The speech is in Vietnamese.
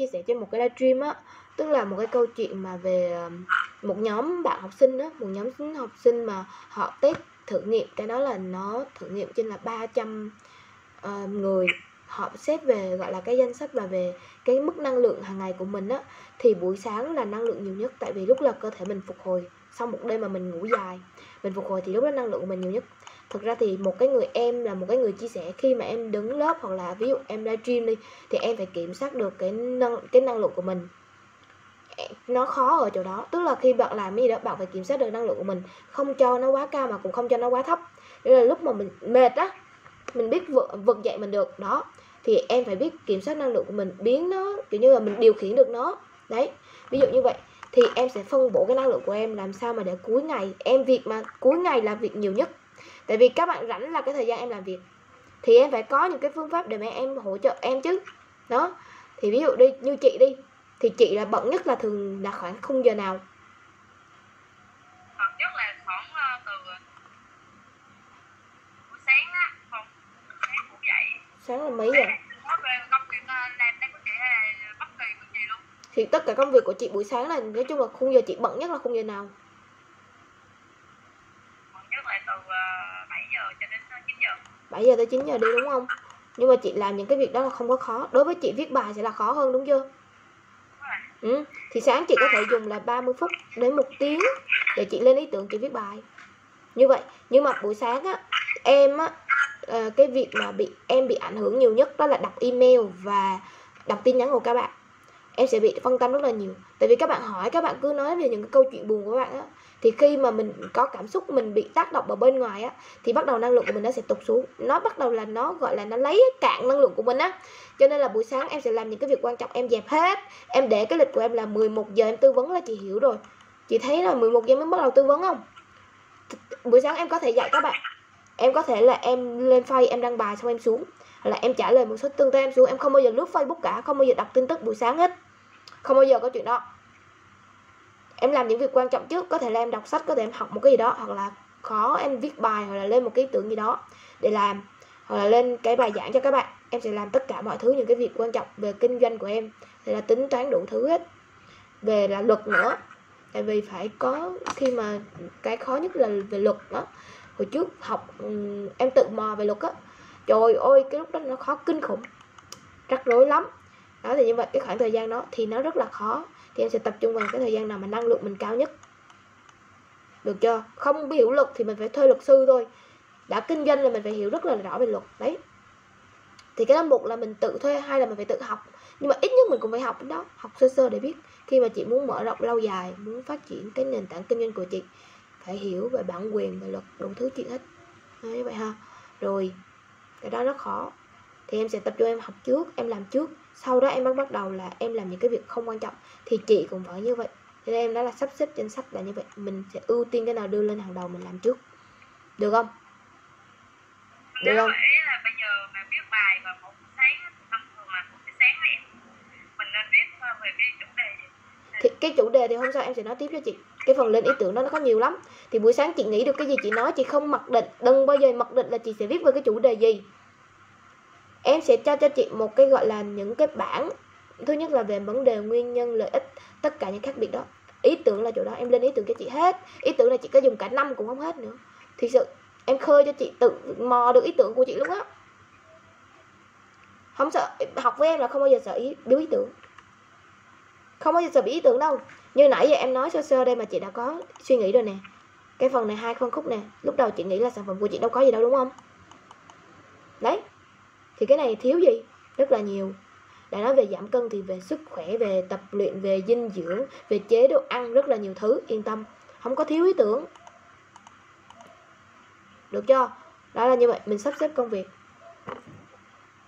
chia sẻ trên một cái livestream á. Tức là một cái câu chuyện mà về một nhóm bạn học sinh á một nhóm học sinh mà họ test thử nghiệm cái đó là nó thử nghiệm trên là 300 uh, ờ, người. Họ xét về gọi là cái danh sách và về cái mức năng lượng hàng ngày của mình á. Thì buổi sáng là năng lượng nhiều nhất tại vì lúc là cơ thể mình phục hồi sau một đêm mà mình ngủ dài. Mình phục hồi thì lúc đó năng lượng của mình nhiều nhất thực ra thì một cái người em là một cái người chia sẻ khi mà em đứng lớp hoặc là ví dụ em livestream đi thì em phải kiểm soát được cái năng cái năng lượng của mình. Nó khó ở chỗ đó. Tức là khi bạn làm cái gì đó bạn phải kiểm soát được năng lượng của mình. Không cho nó quá cao mà cũng không cho nó quá thấp. Nên là lúc mà mình mệt á mình biết vực, vực dậy mình được. Đó. Thì em phải biết kiểm soát năng lượng của mình biến nó kiểu như là mình điều khiển được nó. Đấy. Ví dụ như vậy thì em sẽ phân bổ cái năng lượng của em làm sao mà để cuối ngày em việc mà cuối ngày là việc nhiều nhất tại vì các bạn rảnh là cái thời gian em làm việc thì em phải có những cái phương pháp để mà em hỗ trợ em chứ. Đó thì ví dụ đi như chị đi thì chị là bận nhất là thường là khoảng khung giờ nào? Bận nhất là khoảng uh, từ buổi sáng á không sáng ngủ dậy. Sáng là mấy giờ? Luôn. Thì tất cả công việc của chị buổi sáng là nói chung là khung giờ chị bận nhất là khung giờ nào bận nhất là từ uh, 7 giờ cho đến 9 giờ 7 giờ tới 9 giờ đi đúng không? Nhưng mà chị làm những cái việc đó là không có khó. Đối với chị viết bài sẽ là khó hơn đúng chưa? Ừ. thì sáng chị có thể dùng là 30 phút đến một tiếng để chị lên ý tưởng chị viết bài. Như vậy. Nhưng mà buổi sáng á em á ờ, cái việc mà bị em bị ảnh hưởng nhiều nhất đó là đọc email và đọc tin nhắn của các bạn em sẽ bị phân tâm rất là nhiều. Tại vì các bạn hỏi, các bạn cứ nói về những cái câu chuyện buồn của các bạn á, thì khi mà mình có cảm xúc mình bị tác động ở bên ngoài á, thì bắt đầu năng lượng của mình nó sẽ tụt xuống. Nó bắt đầu là nó, gọi là nó lấy cạn năng lượng của mình á. Cho nên là buổi sáng em sẽ làm những cái việc quan trọng, em dẹp hết. Em để cái lịch của em là 11 giờ em tư vấn là chị hiểu rồi. Chị thấy là 11 giờ mới bắt đầu tư vấn không? Buổi sáng em có thể dạy các bạn. Em có thể là em lên phay em đăng bài xong em xuống. Là em trả lời một số tương tác em xuống. Em không bao giờ lướt facebook cả, không bao giờ đọc tin tức buổi sáng hết không bao giờ có chuyện đó. Em làm những việc quan trọng trước, có thể là em đọc sách, có thể em học một cái gì đó, hoặc là khó em viết bài, hoặc là lên một cái ý tưởng gì đó để làm, hoặc là lên cái bài giảng cho các bạn. Em sẽ làm tất cả mọi thứ, những cái việc quan trọng về kinh doanh của em thì là tính toán đủ thứ hết. Về là luật nữa, tại vì phải có khi mà cái khó nhất là về luật đó. Hồi trước học em tự mò về luật á. Trời ơi, cái lúc đó nó khó kinh khủng, rắc rối lắm đó thì như vậy cái khoảng thời gian đó thì nó rất là khó. Thì em sẽ tập trung vào cái thời gian nào mà năng lượng mình cao nhất. Được chưa? Không biết hiểu luật thì mình phải thuê luật sư thôi. Đã kinh doanh là mình phải hiểu rất là rõ về luật. Đấy. Thì cái đó một là mình tự thuê hay là mình phải tự học. Nhưng mà ít nhất mình cũng phải học đó học sơ sơ để biết. Khi mà chị muốn mở rộng lâu dài muốn phát triển cái nền tảng kinh doanh của chị phải hiểu về bản quyền về luật đủ thứ chuyện hết đấy, như vậy ha. Rồi cái đó nó khó thì em sẽ tập trung em học trước em làm trước. Sau đó em bắt bắt đầu là em làm những cái việc không quan trọng. Thì chị cũng phải như vậy. Thế nên em đó là sắp xếp danh sách là như vậy. Mình sẽ ưu tiên cái nào đưa lên hàng đầu mình làm trước. Được không? Được không? là bây giờ mà viết bài vào một sáng thông thường là một cái sáng này mình nên viết ờ, về cái chủ đề. Gì thì cái chủ đề thì hôm sau em sẽ nói tiếp cho chị. Cái phần lên ý tưởng đó nó có nhiều lắm. Thì buổi sáng chị nghĩ được cái gì chị nói chị không mặc định đừng bao giờ mặc định là chị sẽ viết về cái chủ đề gì em sẽ cho cho chị một cái, gọi là, những cái bảng. Thứ nhất là về vấn đề nguyên nhân, lợi ích, tất cả những khác biệt đó. Ý tưởng là chỗ đó, em lên ý tưởng cho chị hết. Ý tưởng là chị có dùng cả năm cũng không hết nữa. Thì sự, em khơi cho chị tự mò được ý tưởng của chị lúc đó không sợ, học với em là không bao giờ sợ ý biểu ý tưởng. Không bao giờ sợ bị ý tưởng đâu. Như nãy giờ em nói sơ sơ đây mà chị đã có suy nghĩ rồi nè. Cái phần này hai phân khúc nè. Lúc đầu chị nghĩ là sản phẩm của chị đâu có gì đâu, đúng không? Đấy thì cái này thiếu gì? Rất là nhiều. Đã nói về giảm cân thì về sức khỏe, về tập luyện, về dinh dưỡng, về chế độ ăn, rất là nhiều thứ. Yên tâm. Không có thiếu ý tưởng. Được chưa? Đó là như vậy. Mình sắp xếp công việc.